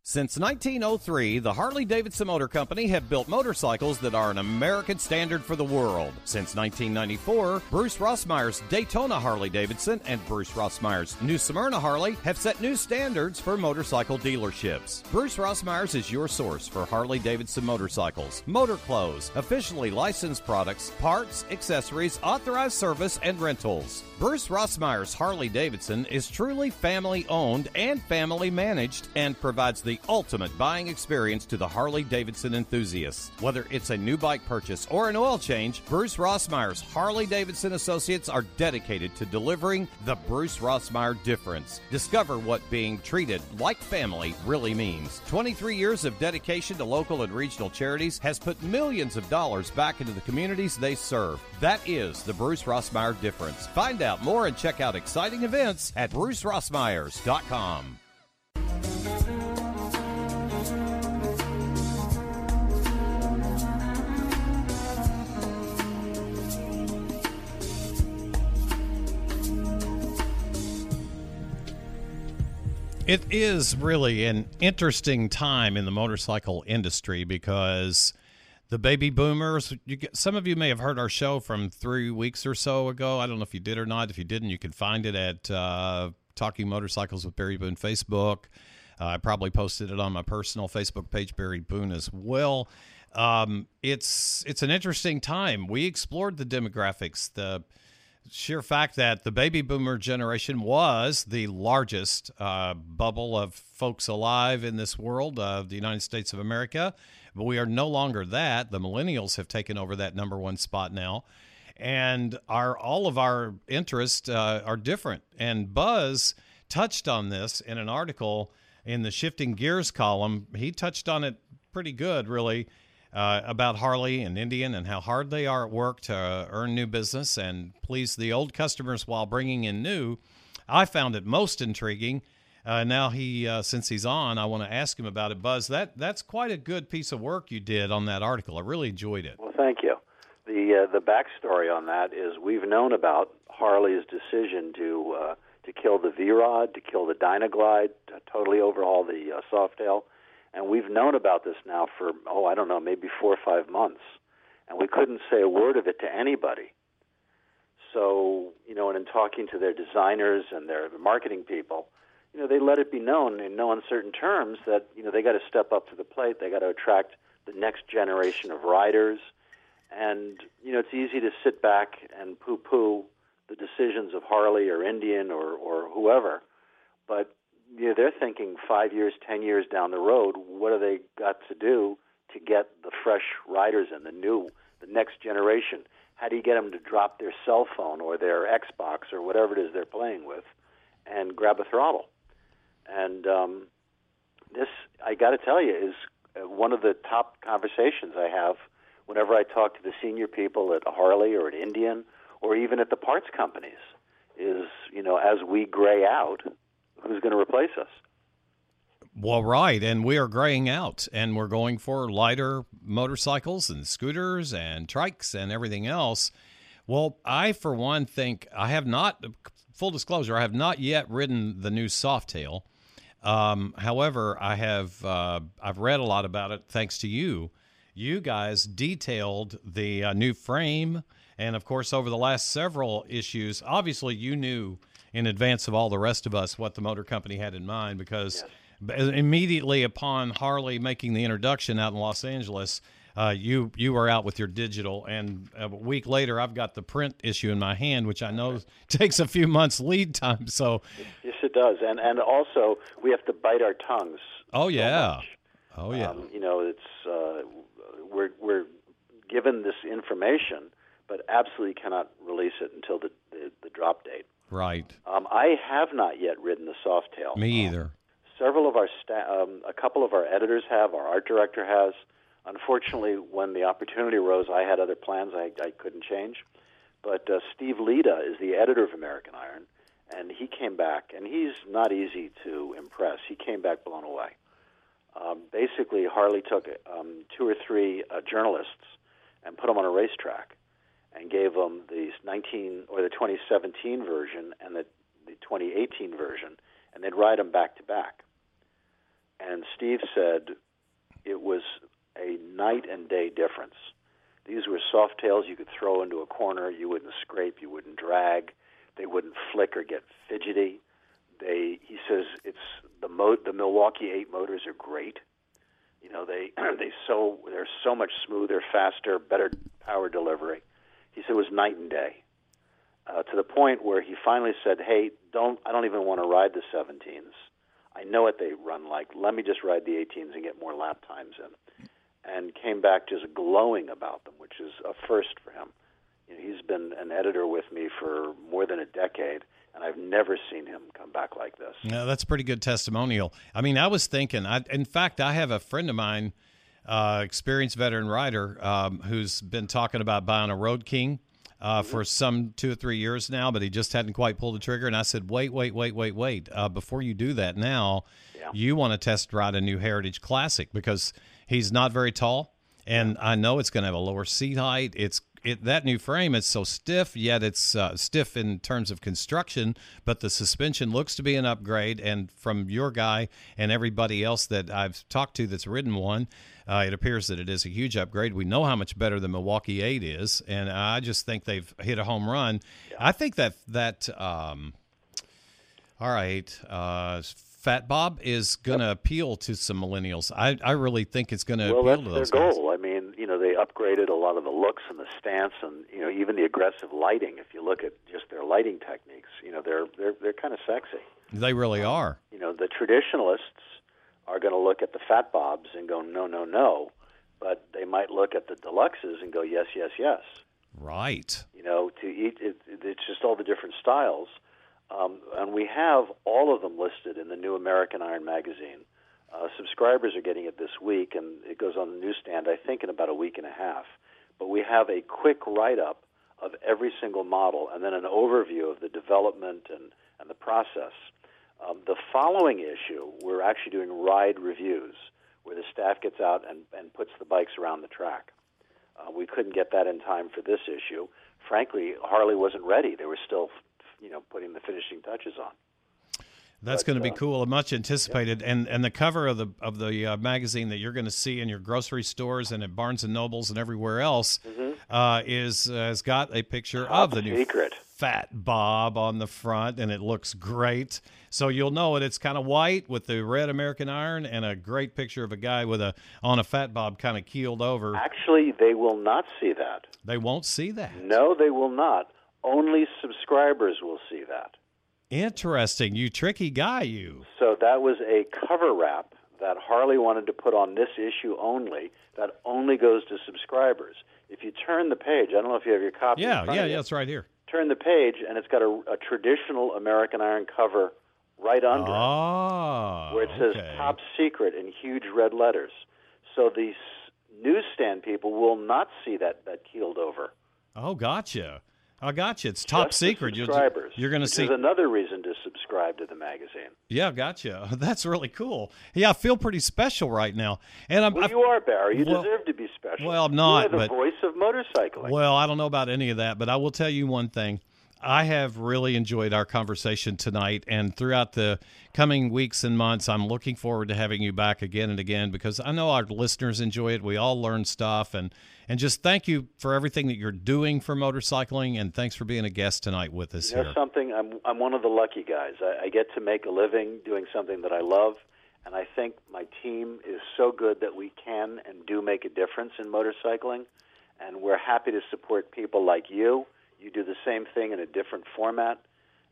Since 1903, the Harley Davidson Motor Company have built motorcycles that are an American standard for the world. Since 1994, Bruce Rossmeyer's Daytona Harley Davidson and Bruce Rossmeyer's New Smyrna Harley have set new standards for motorcycle dealerships. Bruce Rossmeyer's is your source for Harley Davidson motorcycles, motor clothes, officially licensed products, parts, accessories, authorized service, and rentals. Bruce Rossmeyer's Harley Davidson is truly family owned and family managed and provides the ultimate buying experience to the Harley Davidson enthusiasts. Whether it's a new bike purchase or an oil change, Bruce Rossmeyer's Harley Davidson Associates are dedicated to delivering the Bruce Rossmeyer difference. Discover what being treated like family really means. 23 years of dedication to local and regional charities has put millions of dollars back into the communities they serve. That is the Bruce Rossmeyer difference. Find out more and check out exciting events at brucerossmeyers.com. It is really an interesting time in the motorcycle industry because the baby boomers. Get, some of you may have heard our show from three weeks or so ago. I don't know if you did or not. If you didn't, you can find it at uh, Talking Motorcycles with Barry Boone Facebook. Uh, I probably posted it on my personal Facebook page, Barry Boone, as well. Um, it's it's an interesting time. We explored the demographics, the sheer fact that the baby boomer generation was the largest uh, bubble of folks alive in this world of the United States of America. But we are no longer that. The millennials have taken over that number one spot now. And our all of our interests uh, are different. And Buzz touched on this in an article in the Shifting Gears column. He touched on it pretty good, really. uh, about Harley and Indian and how hard they are at work to earn new business and please the old customers while bringing in new. I found it most intriguing. Uh, now he, uh, since he's on, I want to ask him about it. Buzz, that that's quite a good piece of work you did on that article. I really enjoyed it. Well, thank you. The uh, the backstory on that is we've known about Harley's decision to uh, to kill the V-Rod, to kill the Dynaglide, to totally overhaul the uh, Softail, and we've known about this now for oh I don't know maybe four or five months, and we couldn't say a word of it to anybody. So you know, and in talking to their designers and their marketing people, you know, they let it be known in no uncertain terms that you know they got to step up to the plate. They got to attract the next generation of riders, and you know, it's easy to sit back and poo-poo the decisions of Harley or Indian or or whoever, but you know, they're thinking five years, ten years down the road. What have they got to do to get the fresh riders in, the new, the next generation? How do you get them to drop their cell phone or their Xbox or whatever it is they're playing with, and grab a throttle? And um, this, I got to tell you, is uh, one of the top conversations I have whenever I talk to the senior people at Harley or at Indian or even at the parts companies. Is you know, as we gray out, who's going to replace us? Well, right, and we are graying out, and we're going for lighter motorcycles and scooters and trikes and everything else. Well, I, for one, think I have not. Full disclosure, I have not yet ridden the new Softail. Um, however, I have uh, I've read a lot about it thanks to you. You guys detailed the uh, new frame, and of course, over the last several issues, obviously you knew in advance of all the rest of us what the motor company had in mind because yes. immediately upon Harley making the introduction out in Los Angeles, uh, you you were out with your digital, and a week later, I've got the print issue in my hand, which I know *laughs* takes a few months lead time. So, yes, it does, and and also we have to bite our tongues. Oh yeah, so oh yeah. Um, you know, it's uh, we're we're given this information, but absolutely cannot release it until the, the, the drop date. Right. Um, I have not yet ridden the Softail. Me either. Um, several of our sta- um, a couple of our editors have. Our art director has. Unfortunately, when the opportunity arose, I had other plans I, I couldn't change. But uh, Steve Lita is the editor of American Iron, and he came back, and he's not easy to impress. He came back blown away. Um, basically, Harley took um, two or three uh, journalists and put them on a racetrack and gave them the 19 or the 2017 version and the, the 2018 version, and they'd ride them back to back. And Steve said it was a night and day difference. These were Softails you could throw into a corner. You wouldn't scrape. You wouldn't drag. They wouldn't flick or get fidgety. They, he says, the Milwaukee Eight motors are great. You know, they *clears throat* they so they're so much smoother, faster, better power delivery. He said it was night and day. Uh, to the point where he finally said, "Hey, don't I don't even want to ride the 17s. I know what they run like. Let me just ride the 18s and get more lap times in." And came back just glowing about them, which is a first for him. You know, he's been an editor with me for more than a decade, and I've never seen him come back like this. Yeah, that's a pretty good testimonial. I mean, I was thinking. I, in fact, I have a friend of mine uh, experienced veteran rider um, who's been talking about buying a Road King uh, for some two or three years now, but he just hadn't quite pulled the trigger. And I said, wait, wait, wait, wait, wait. Uh, before you do that now, yeah. you want to test ride a new Heritage Classic because he's not very tall. And I know it's going to have a lower seat height. It's it, that new frame is so stiff, yet it's uh, stiff in terms of construction, but the suspension looks to be an upgrade. And from your guy and everybody else that I've talked to that's ridden one, uh, it appears that it is a huge upgrade. We know how much better the Milwaukee 8 is, and I just think they've hit a home run. Yeah. I think that that um, all right, uh, Fat Bob is going to yep. appeal to some millennials. I, I really think it's going to well, appeal to those their guys. goal. I mean, you know, they upgraded a lot of the looks and the stance, and you know, even the aggressive lighting. If you look at just their lighting techniques, you know, they're they're they're kind of sexy. They really um, are. You know, the traditionalists are going to look at the fat bobs and go no no no, but they might look at the deluxes and go yes yes yes. Right. You know, to eat it, it's just all the different styles, um, and we have all of them listed in the new American Iron magazine. Uh, subscribers are getting it this week, and it goes on the newsstand, I think, in about a week and a half. But we have a quick write up of every single model and then an overview of the development and, and the process. Um, the following issue, we're actually doing ride reviews where the staff gets out and, and puts the bikes around the track. Uh, we couldn't get that in time for this issue. Frankly, Harley wasn't ready. They were still, you know, putting the finishing touches on. That's going to be uh, cool and much anticipated. Yeah. And and the cover of the of the uh, magazine that you're going to see in your grocery stores and at Barnes and Nobles and everywhere else mm-hmm. uh, is uh, has got a picture Top of the secret. new Fat Bob on the front, and it looks great. So you'll know it. It's kind of white with the red American iron and a great picture of a guy with a on a Fat Bob kind of keeled over. Actually, they will not see that. They won't see that. No, they will not. Only subscribers will see that. Interesting. You tricky guy, you. So that was a cover wrap that Harley wanted to put on this issue only, that only goes to subscribers. If you turn the page, I don't know if you have your copy. Yeah, yeah, yeah, it's right here. Turn the page, and it's got a, a traditional American Iron cover right under oh, it, ah, where it says okay. "Top Secret" in huge red letters. So the newsstand people will not see that that keeled over. Oh, gotcha. I got you. It's top Just secret. Subscribers. You're, going to see. Is another reason to subscribe to the magazine. Yeah, gotcha. *laughs* That's really cool. Yeah, I feel pretty special right now, and I'm. Well, I, you are Barry. You well, deserve to be special. Well, I'm not. You are the but, voice of motorcycling. Well, I don't know about any of that, but I will tell you one thing. I have really enjoyed our conversation tonight, and throughout the coming weeks and months, I'm looking forward to having you back again and again because I know our listeners enjoy it. We all learn stuff, and and just thank you for everything that you're doing for motorcycling, and thanks for being a guest tonight with us you know here. Something I'm I'm one of the lucky guys. I, I get to make a living doing something that I love, and I think my team is so good that we can and do make a difference in motorcycling, and we're happy to support people like you. You do the same thing in a different format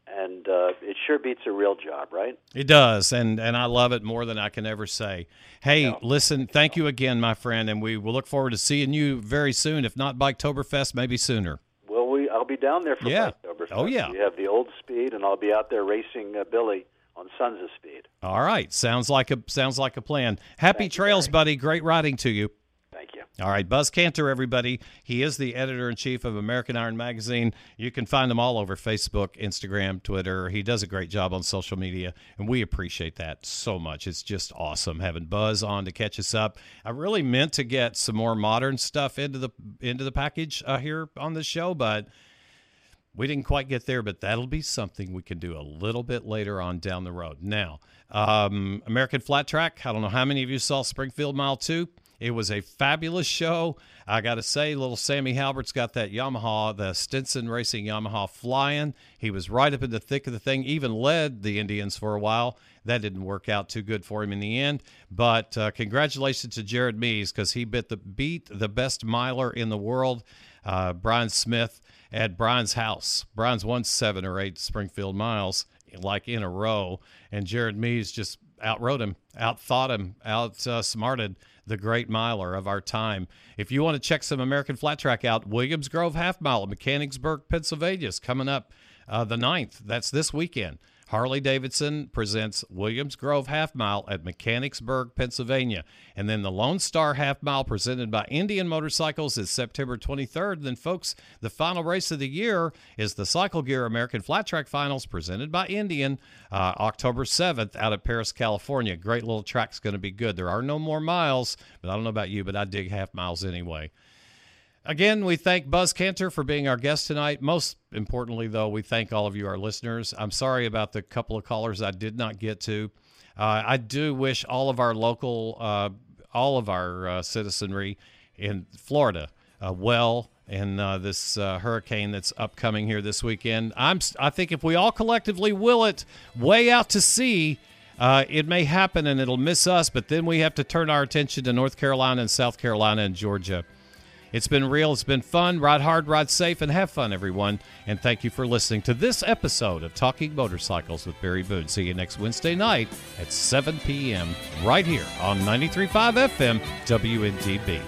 and uh, it sure beats a real job, right? It does, and and I love it more than I can ever say. Hey, yeah. listen, thank you again, my friend, and we will look forward to seeing you very soon. If not Biketoberfest, maybe sooner. Well, we I'll be down there for yeah. Biketoberfest. Oh yeah, we have the old speed, and I'll be out there racing uh, Billy on Sons of Speed. All right, sounds like a sounds like a plan. Happy trails, you, buddy. Great riding to you. All right, Buzz Kanter, everybody. He is the editor in chief of American Iron Magazine. You can find him all over Facebook, Instagram, Twitter. He does a great job on social media, and we appreciate that so much. It's just awesome having Buzz on to catch us up. I really meant to get some more modern stuff into the into the package uh, here on the show, but we didn't quite get there, but that'll be something we can do a little bit later on down the road. Now, um, American Flat Track. I don't know how many of you saw Springfield Mile 2. It was a fabulous show. I got to say, little Sammy Halbert's got that Yamaha, the Stinson Racing Yamaha flying. He was right up in the thick of the thing, even led the Indians for a while. That didn't work out too good for him in the end. But uh, congratulations to Jared Mees because he bit the, beat the best miler in the world, uh, Bryan Smith, at Bryan's house. Bryan's won seven or eight Springfield miles like in a row, and Jared Mees just outrode him, outthought him, outsmarted the great miler of our time. If you want to check some American Flat Track out, Williams Grove Half Mile Mechanicsburg, Pennsylvania is coming up uh, the 9th. That's this weekend. Harley Davidson presents Williams Grove Half Mile at Mechanicsburg, Pennsylvania. And then the Lone Star Half Mile presented by Indian Motorcycles is September 23rd. And then, folks, the final race of the year is the Cycle Gear American Flat Track Finals presented by Indian uh, October 7th out of Perris, California. Great little track's going to be good. There are no more miles, but I don't know about you, but I dig half miles anyway. Again, we thank Buzz Kanter for being our guest tonight. Most importantly, though, we thank all of you, our listeners. I'm sorry about the couple of callers I did not get to. Uh, I do wish all of our local, uh, all of our uh, citizenry in Florida uh, well in uh, this uh, hurricane that's upcoming here this weekend. I'm, I think if we all collectively will it way out to sea, it may happen and it'll miss us, but then we have to turn our attention to North Carolina and South Carolina and Georgia. It's been real, it's been fun. Ride hard, ride safe, and have fun, everyone. And thank you for listening to this episode of Talking Motorcycles with Barry Boone. See you next Wednesday night at 7 p.m. right here on 93.5 FM WNTB.